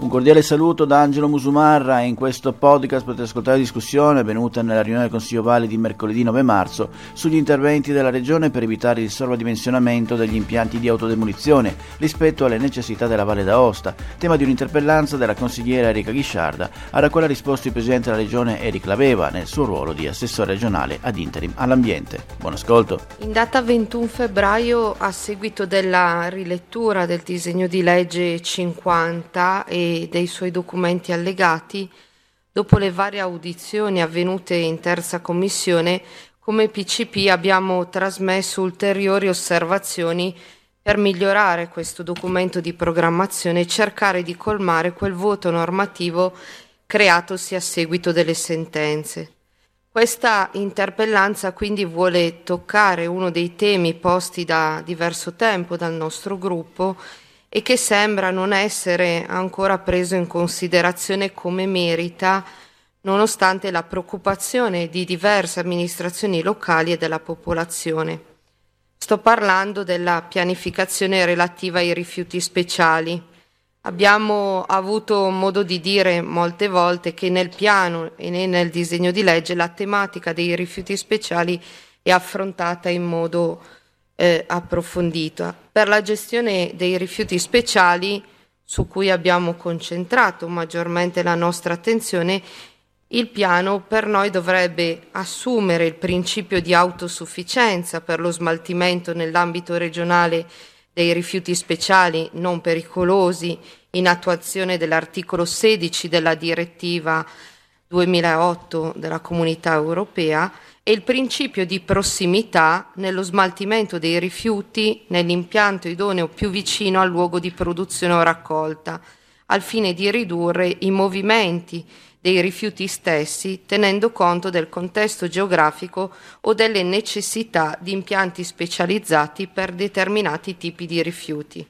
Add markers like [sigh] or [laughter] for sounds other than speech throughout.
Un cordiale saluto da Angelo Musumarra e in questo podcast potete ascoltare la discussione avvenuta nella riunione del Consiglio Valle di mercoledì 9 marzo sugli interventi della Regione per evitare il sovradimensionamento degli impianti di autodemolizione rispetto alle necessità della Valle d'Aosta, tema di un'interpellanza della consigliera Erika Ghisciarda, alla quale ha risposto il Presidente della Regione Eric Laveva nel suo ruolo di assessore regionale ad interim all'ambiente. Buon ascolto. In data 21 febbraio, a seguito della rilettura del disegno di legge 50 e dei suoi documenti allegati, dopo le varie audizioni avvenute in terza commissione, come PCP abbiamo trasmesso ulteriori osservazioni per migliorare questo documento di programmazione e cercare di colmare quel vuoto normativo creatosi a seguito delle sentenze. Questa interpellanza quindi vuole toccare uno dei temi posti da diverso tempo dal nostro gruppo e che sembra non essere ancora preso in considerazione come merita, nonostante la preoccupazione di diverse amministrazioni locali e della popolazione. Sto parlando della pianificazione relativa ai rifiuti speciali. Abbiamo avuto modo di dire molte volte che nel piano e nel disegno di legge la tematica dei rifiuti speciali è affrontata in modo eh, approfondita. Per la gestione dei rifiuti speciali, su cui abbiamo concentrato maggiormente la nostra attenzione, il piano per noi dovrebbe assumere il principio di autosufficienza per lo smaltimento nell'ambito regionale dei rifiuti speciali non pericolosi in attuazione dell'articolo 16 della direttiva 2008 della Comunità Europea e il principio di prossimità nello smaltimento dei rifiuti nell'impianto idoneo più vicino al luogo di produzione o raccolta, al fine di ridurre i movimenti dei rifiuti stessi, tenendo conto del contesto geografico o delle necessità di impianti specializzati per determinati tipi di rifiuti.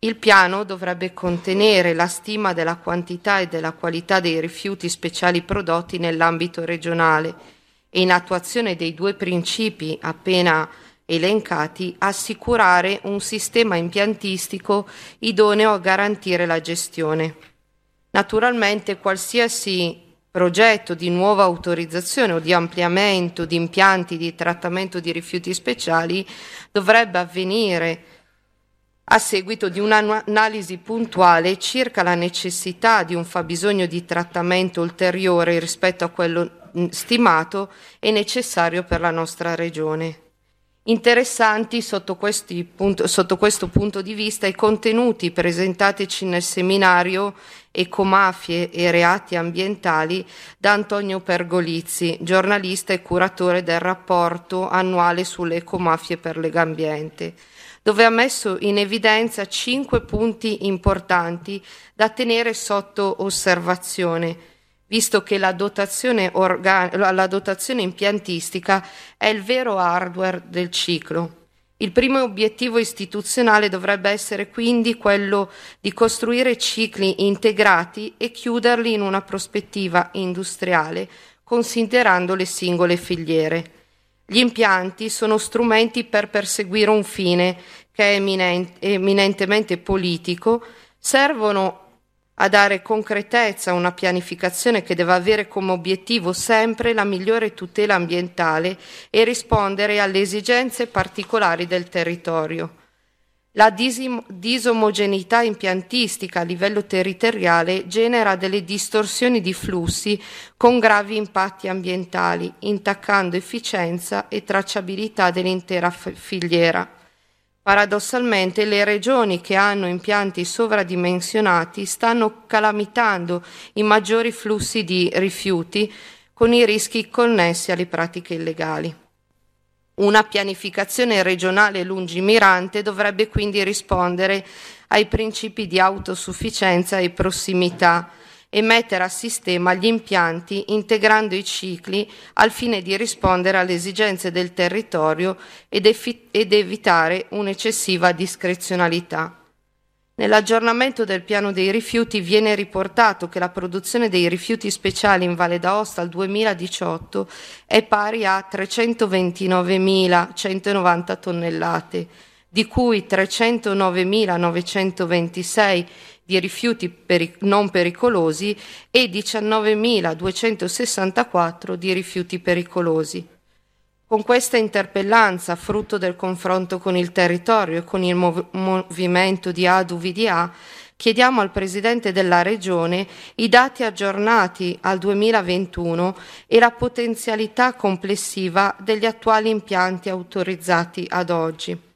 Il piano dovrebbe contenere la stima della quantità e della qualità dei rifiuti speciali prodotti nell'ambito regionale, e in attuazione dei due principi appena elencati, assicurare un sistema impiantistico idoneo a garantire la gestione. Naturalmente qualsiasi progetto di nuova autorizzazione o di ampliamento di impianti di trattamento di rifiuti speciali dovrebbe avvenire a seguito di un'analisi puntuale circa la necessità di un fabbisogno di trattamento ulteriore rispetto a quello stimato e necessario per la nostra regione. Interessanti sotto, punto, sotto, questo punto di vista i contenuti presentateci nel seminario Ecomafie e reati ambientali da Antonio Pergolizzi, giornalista e curatore del rapporto annuale sulle ecomafie per Legambiente, dove ha messo in evidenza cinque punti importanti da tenere sotto osservazione visto che la dotazione, organ- la dotazione impiantistica è il vero hardware del ciclo. Il primo obiettivo istituzionale dovrebbe essere quindi quello di costruire cicli integrati e chiuderli in una prospettiva industriale, considerando le singole filiere. Gli impianti sono strumenti per perseguire un fine che è eminentemente politico, servono a dare concretezza a una pianificazione che deve avere come obiettivo sempre la migliore tutela ambientale e rispondere alle esigenze particolari del territorio. La disomogeneità impiantistica a livello territoriale genera delle distorsioni di flussi con gravi impatti ambientali, intaccando efficienza e tracciabilità dell'intera filiera. Paradossalmente le regioni che hanno impianti sovradimensionati stanno calamitando i maggiori flussi di rifiuti con i rischi connessi alle pratiche illegali. Una pianificazione regionale lungimirante dovrebbe quindi rispondere ai principi di autosufficienza e prossimità, e mettere a sistema gli impianti integrando i cicli al fine di rispondere alle esigenze del territorio ed, ed evitare un'eccessiva discrezionalità. Nell'aggiornamento del piano dei rifiuti viene riportato che la produzione dei rifiuti speciali in Valle d'Aosta al 2018 è pari a 329.190 tonnellate, di cui 309.926 di rifiuti peri- non pericolosi e 19.264 di rifiuti pericolosi. Con questa interpellanza, frutto del confronto con il territorio e con il mov- movimento di ADU-VDA, chiediamo al Presidente della Regione i dati aggiornati al 2021 e la potenzialità complessiva degli attuali impianti autorizzati ad oggi.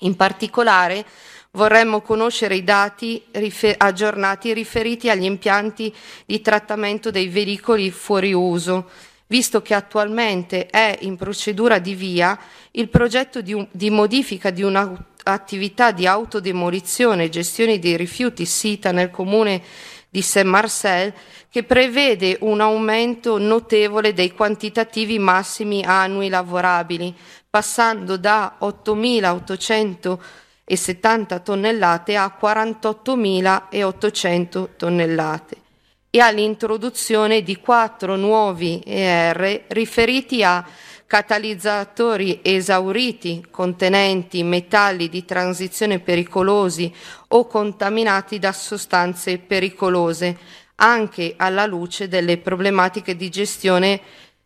In particolare vorremmo conoscere i dati rifer- aggiornati riferiti agli impianti di trattamento dei veicoli fuori uso, visto che attualmente è in procedura di via il progetto di, un- di modifica di un'attività di autodemolizione e gestione dei rifiuti sita nel comune di Saint-Marcel che prevede un aumento notevole dei quantitativi massimi annui lavorabili, passando da 8.870 tonnellate a 48.800 tonnellate. E all'introduzione di quattro nuovi ER riferiti a catalizzatori esauriti contenenti metalli di transizione pericolosi o contaminati da sostanze pericolose, anche alla luce delle problematiche di gestione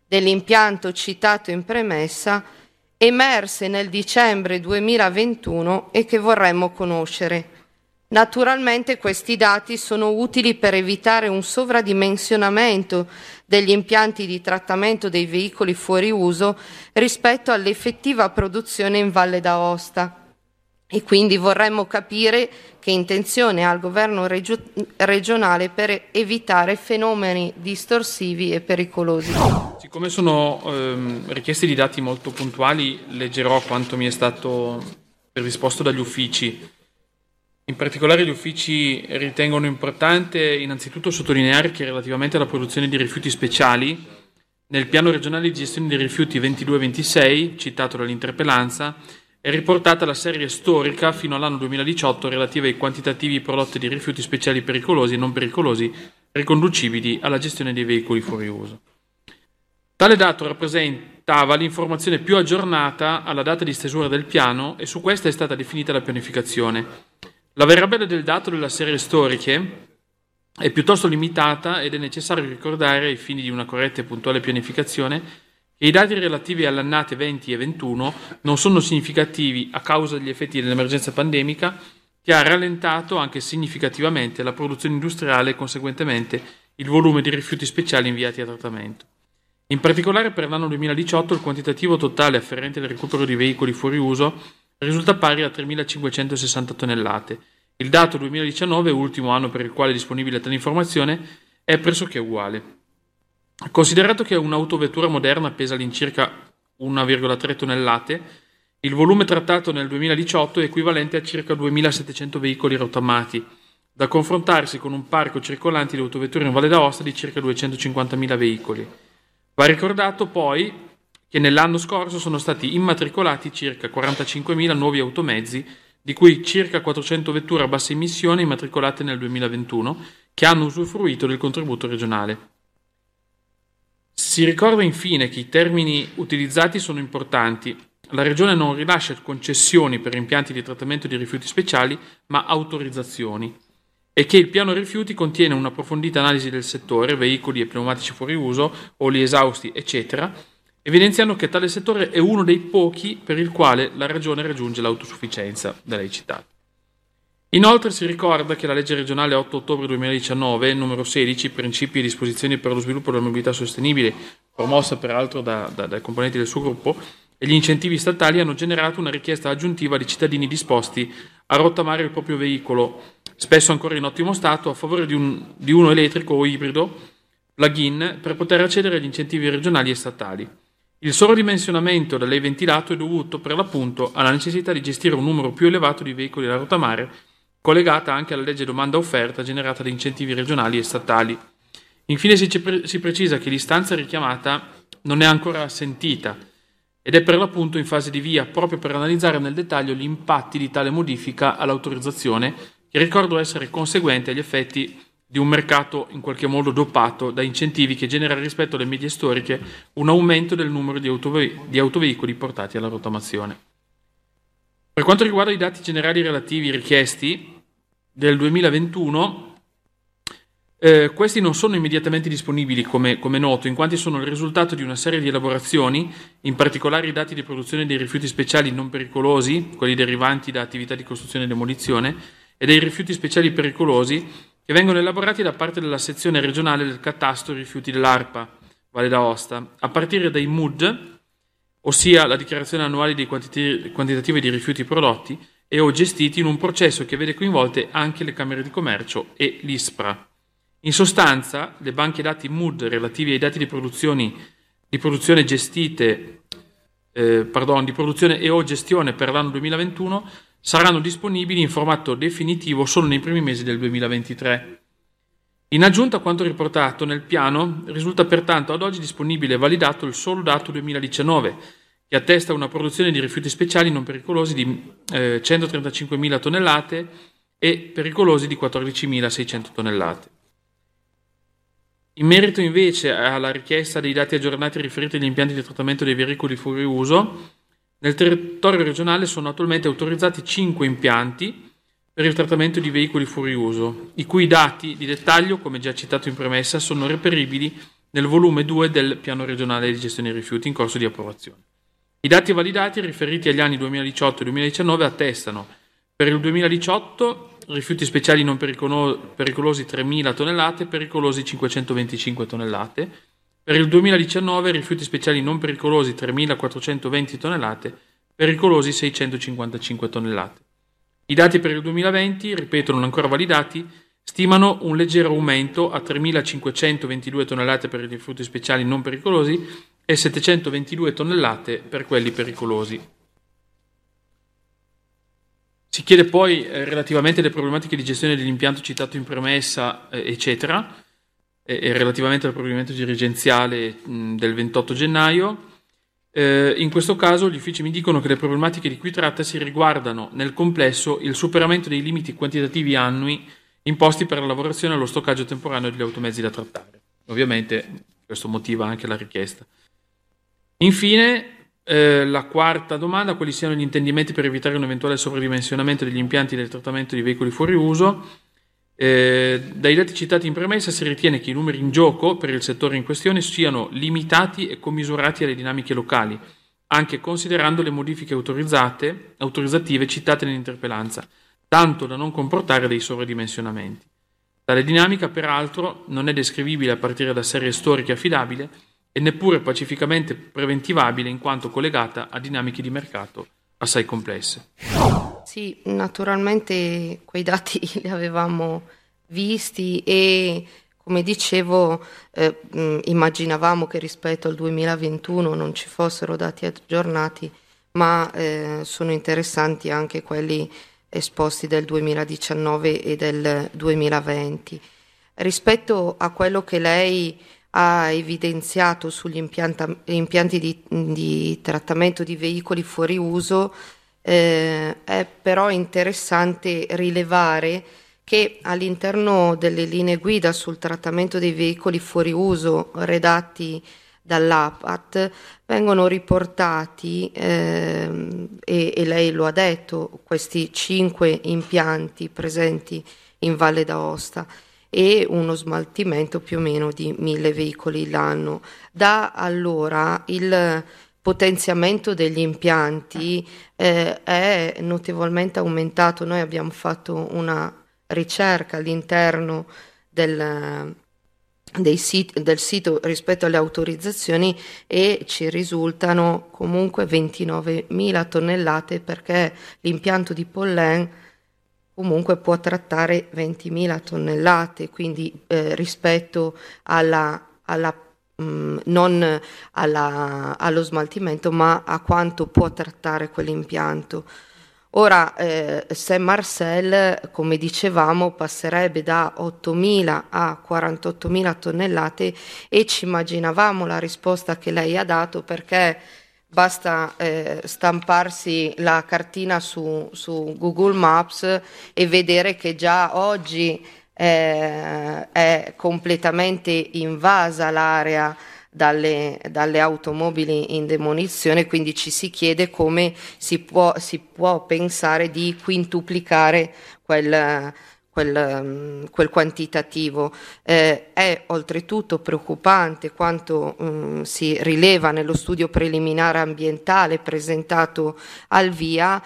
dell'impianto citato in premessa emerse nel dicembre 2021 e che vorremmo conoscere. Naturalmente questi dati sono utili per evitare un sovradimensionamento degli impianti di trattamento dei veicoli fuori uso rispetto all'effettiva produzione in Valle d'Aosta e quindi vorremmo capire che intenzione ha il governo regio- regionale per evitare fenomeni distorsivi e pericolosi. Siccome sono ehm, richieste di dati molto puntuali, leggerò quanto mi è stato risposto dagli uffici. In particolare gli uffici ritengono importante innanzitutto sottolineare che relativamente alla produzione di rifiuti speciali, nel piano regionale di gestione dei rifiuti 22-26, citato dall'interpellanza, è riportata la serie storica fino all'anno 2018 relativa ai quantitativi prodotti di rifiuti speciali pericolosi e non pericolosi riconducibili alla gestione dei veicoli fuori uso. Tale dato rappresentava l'informazione più aggiornata alla data di stesura del piano e su questa è stata definita la pianificazione. La variabile del dato delle serie storiche è piuttosto limitata ed è necessario ricordare, ai fini di una corretta e puntuale pianificazione, che i dati relativi alle annate 20 e 21 non sono significativi a causa degli effetti dell'emergenza pandemica che ha rallentato anche significativamente la produzione industriale e conseguentemente il volume di rifiuti speciali inviati a trattamento. In particolare per l'anno 2018 il quantitativo totale afferente al recupero di veicoli fuori uso risulta pari a 3.560 tonnellate. Il dato 2019, ultimo anno per il quale è disponibile tale informazione, è pressoché uguale. Considerato che un'autovettura moderna pesa all'incirca 1,3 tonnellate, il volume trattato nel 2018 è equivalente a circa 2.700 veicoli rottamati, da confrontarsi con un parco circolante di autovetture in Valle d'Aosta di circa 250.000 veicoli. Va ricordato poi che nell'anno scorso sono stati immatricolati circa 45.000 nuovi automezzi, di cui circa 400 vetture a bassa emissione immatricolate nel 2021, che hanno usufruito del contributo regionale. Si ricorda infine che i termini utilizzati sono importanti. La Regione non rilascia concessioni per impianti di trattamento di rifiuti speciali, ma autorizzazioni, e che il piano rifiuti contiene un'approfondita analisi del settore, veicoli e pneumatici fuori uso, oli esausti, eccetera, evidenziando che tale settore è uno dei pochi per il quale la Regione raggiunge l'autosufficienza da lei citata. Inoltre si ricorda che la legge regionale 8 ottobre 2019, numero 16, Principi e disposizioni per lo sviluppo della mobilità sostenibile, promossa peraltro da, da, dai componenti del suo gruppo, e gli incentivi statali hanno generato una richiesta aggiuntiva di cittadini disposti a rottamare il proprio veicolo, spesso ancora in ottimo stato, a favore di, un, di uno elettrico o ibrido, plug-in, per poter accedere agli incentivi regionali e statali. Il sovradimensionamento da lei ventilato è dovuto per l'appunto alla necessità di gestire un numero più elevato di veicoli da rottamare collegata anche alla legge domanda-offerta generata da incentivi regionali e statali. Infine si, si precisa che l'istanza richiamata non è ancora sentita ed è per l'appunto in fase di via proprio per analizzare nel dettaglio gli impatti di tale modifica all'autorizzazione, che ricordo essere conseguente agli effetti di un mercato in qualche modo dopato da incentivi che genera rispetto alle medie storiche un aumento del numero di, autove- di autoveicoli portati alla rottamazione. Per quanto riguarda i dati generali relativi richiesti del 2021, eh, questi non sono immediatamente disponibili, come, come, noto, in quanto sono il risultato di una serie di elaborazioni, in particolare i dati di produzione dei rifiuti speciali non pericolosi, quelli derivanti da attività di costruzione e demolizione, e dei rifiuti speciali pericolosi, che vengono elaborati da parte della sezione regionale del catasto rifiuti dell'ARPA, Valle d'Aosta, a partire dai MUD, ossia la dichiarazione annuale dei quantitativi di rifiuti prodotti e o gestiti in un processo che vede coinvolte anche le Camere di Commercio e l'ISPRA. In sostanza, le banche dati MUD relativi ai dati di, di produzione gestite, eh, pardon, di produzione e o gestione per l'anno 2021 saranno disponibili in formato definitivo solo nei primi mesi del 2023. In aggiunta a quanto riportato nel piano, risulta pertanto ad oggi disponibile e validato il solo dato 2019, che attesta una produzione di rifiuti speciali non pericolosi di eh, 135.000 tonnellate e pericolosi di 14.600 tonnellate. In merito invece alla richiesta dei dati aggiornati riferiti agli impianti di trattamento dei veicoli fuori uso, nel territorio regionale sono attualmente autorizzati 5 impianti per il trattamento di veicoli fuori uso, i cui dati di dettaglio, come già citato in premessa, sono reperibili nel volume 2 del Piano regionale di gestione dei rifiuti in corso di approvazione. I dati validati riferiti agli anni 2018 e 2019 attestano per il 2018 rifiuti speciali non pericolosi 3.000 tonnellate, pericolosi 525 tonnellate. Per il 2019 rifiuti speciali non pericolosi 3.420 tonnellate, pericolosi 655 tonnellate. I dati per il 2020, ripeto non ancora validati, stimano un leggero aumento a 3.522 tonnellate per i rifiuti speciali non pericolosi e 722 tonnellate per quelli pericolosi. Si chiede poi eh, relativamente alle problematiche di gestione dell'impianto citato in premessa, eh, eccetera, e, relativamente al provvedimento dirigenziale del 28 gennaio. Eh, in questo caso gli uffici mi dicono che le problematiche di cui trattasi riguardano nel complesso il superamento dei limiti quantitativi annui imposti per la lavorazione e lo stoccaggio temporaneo degli automezzi da trattare. Ovviamente questo motiva anche la richiesta. Infine, eh, la quarta domanda, quali siano gli intendimenti per evitare un eventuale sovradimensionamento degli impianti del trattamento di veicoli fuori uso? Eh, dai dati citati in premessa si ritiene che i numeri in gioco per il settore in questione siano limitati e commisurati alle dinamiche locali, anche considerando le modifiche autorizzative citate nell'interpellanza, tanto da non comportare dei sovradimensionamenti. Tale dinamica, peraltro, non è descrivibile a partire da serie storiche affidabili e neppure pacificamente preventivabile in quanto collegata a dinamiche di mercato assai complesse. Sì, naturalmente quei dati [laughs] li avevamo visti e come dicevo eh, immaginavamo che rispetto al 2021 non ci fossero dati aggiornati, ma eh, sono interessanti anche quelli esposti del 2019 e del 2020. Rispetto a quello che lei ha evidenziato sugli impianti di, di, trattamento di veicoli fuori uso, eh, è però interessante rilevare che all'interno delle linee guida sul trattamento dei veicoli fuori uso redatti dall'APAT vengono riportati, eh, e, e lei lo ha detto, questi cinque impianti presenti in Valle d'Aosta e uno smaltimento più o meno di mille veicoli l'anno. Da allora il potenziamento degli impianti eh, è notevolmente aumentato. Noi abbiamo fatto una ricerca all'interno del, sit- del sito rispetto alle autorizzazioni e ci risultano comunque 29.000 tonnellate perché l'impianto di Pollen comunque può trattare 20.000 tonnellate, quindi eh, rispetto alla, alla mm, non alla, allo smaltimento, ma a quanto può trattare quell'impianto. Ora, eh, Saint-Marcel, come dicevamo, passerebbe da 8.000 a 48.000 tonnellate e ci immaginavamo la risposta che lei ha dato perché basta eh, stamparsi la cartina su, su, Google Maps e vedere che già oggi eh, è completamente invasa l'area dalle, dalle, automobili in demolizione, quindi ci si chiede come si può, si può pensare di quintuplicare quel, quel, quel quantitativo. Eh, è oltretutto preoccupante quanto um, si rileva nello studio preliminare ambientale presentato al via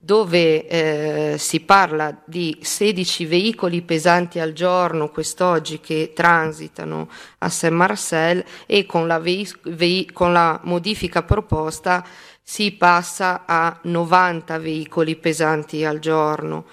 dove eh, si parla di 16 veicoli pesanti al giorno quest'oggi che transitano a Saint-Marcel e con la, con la modifica proposta si passa a 90 veicoli pesanti al giorno.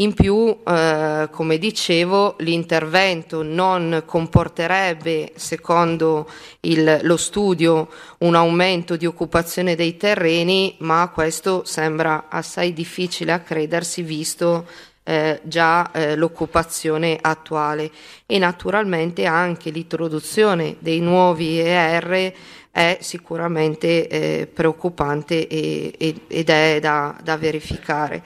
In più, eh, come dicevo, l'intervento non comporterebbe, secondo il, lo studio, un aumento di occupazione dei terreni, ma questo sembra assai difficile a credersi visto eh, già eh, l'occupazione attuale. E naturalmente anche l'introduzione dei nuovi ER è sicuramente eh, preoccupante e, ed è da, da verificare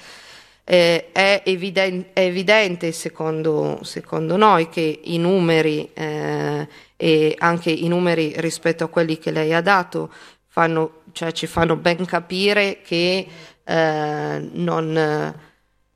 eh, è, eviden- è, evidente secondo, secondo, noi che i numeri eh, e anche i numeri rispetto a quelli che lei ha dato fanno, cioè, ci fanno ben capire che eh, non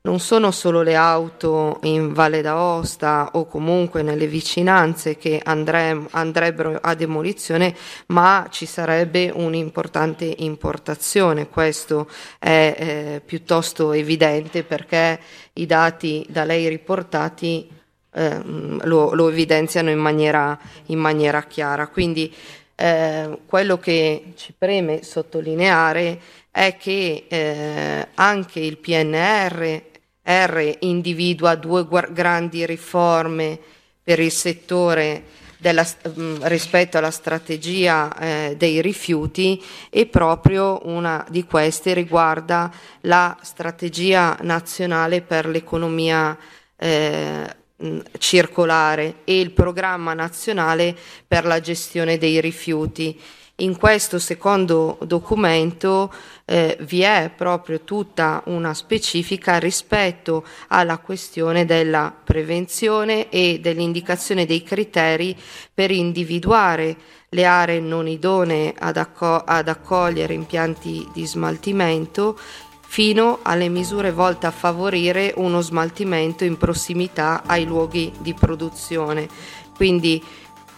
non sono solo le auto in Valle d'Aosta o comunque nelle vicinanze che andre- andrebbero a demolizione, ma ci sarebbe un'importante importazione. Questo è eh, piuttosto evidente perché i dati da lei riportati eh, lo, lo, evidenziano in maniera, in maniera chiara. Quindi eh, quello che ci preme sottolineare è che eh, anche il PNR individua due grandi riforme per il settore della, mm, rispetto alla strategia eh, dei rifiuti e proprio una di queste riguarda la strategia nazionale per l'economia eh, mm, circolare e il programma nazionale per la gestione dei rifiuti. In questo secondo documento eh, vi è proprio tutta una specifica rispetto alla questione della prevenzione e dell'indicazione dei criteri per individuare le aree non idonee ad, acco- ad accogliere impianti di smaltimento fino alle misure volte a favorire uno smaltimento in prossimità ai luoghi di produzione. Quindi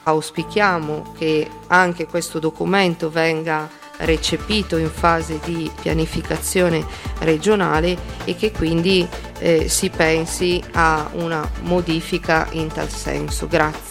auspichiamo che anche questo documento venga recepito in fase di pianificazione regionale e che quindi eh, si pensi a una modifica in tal senso. Grazie.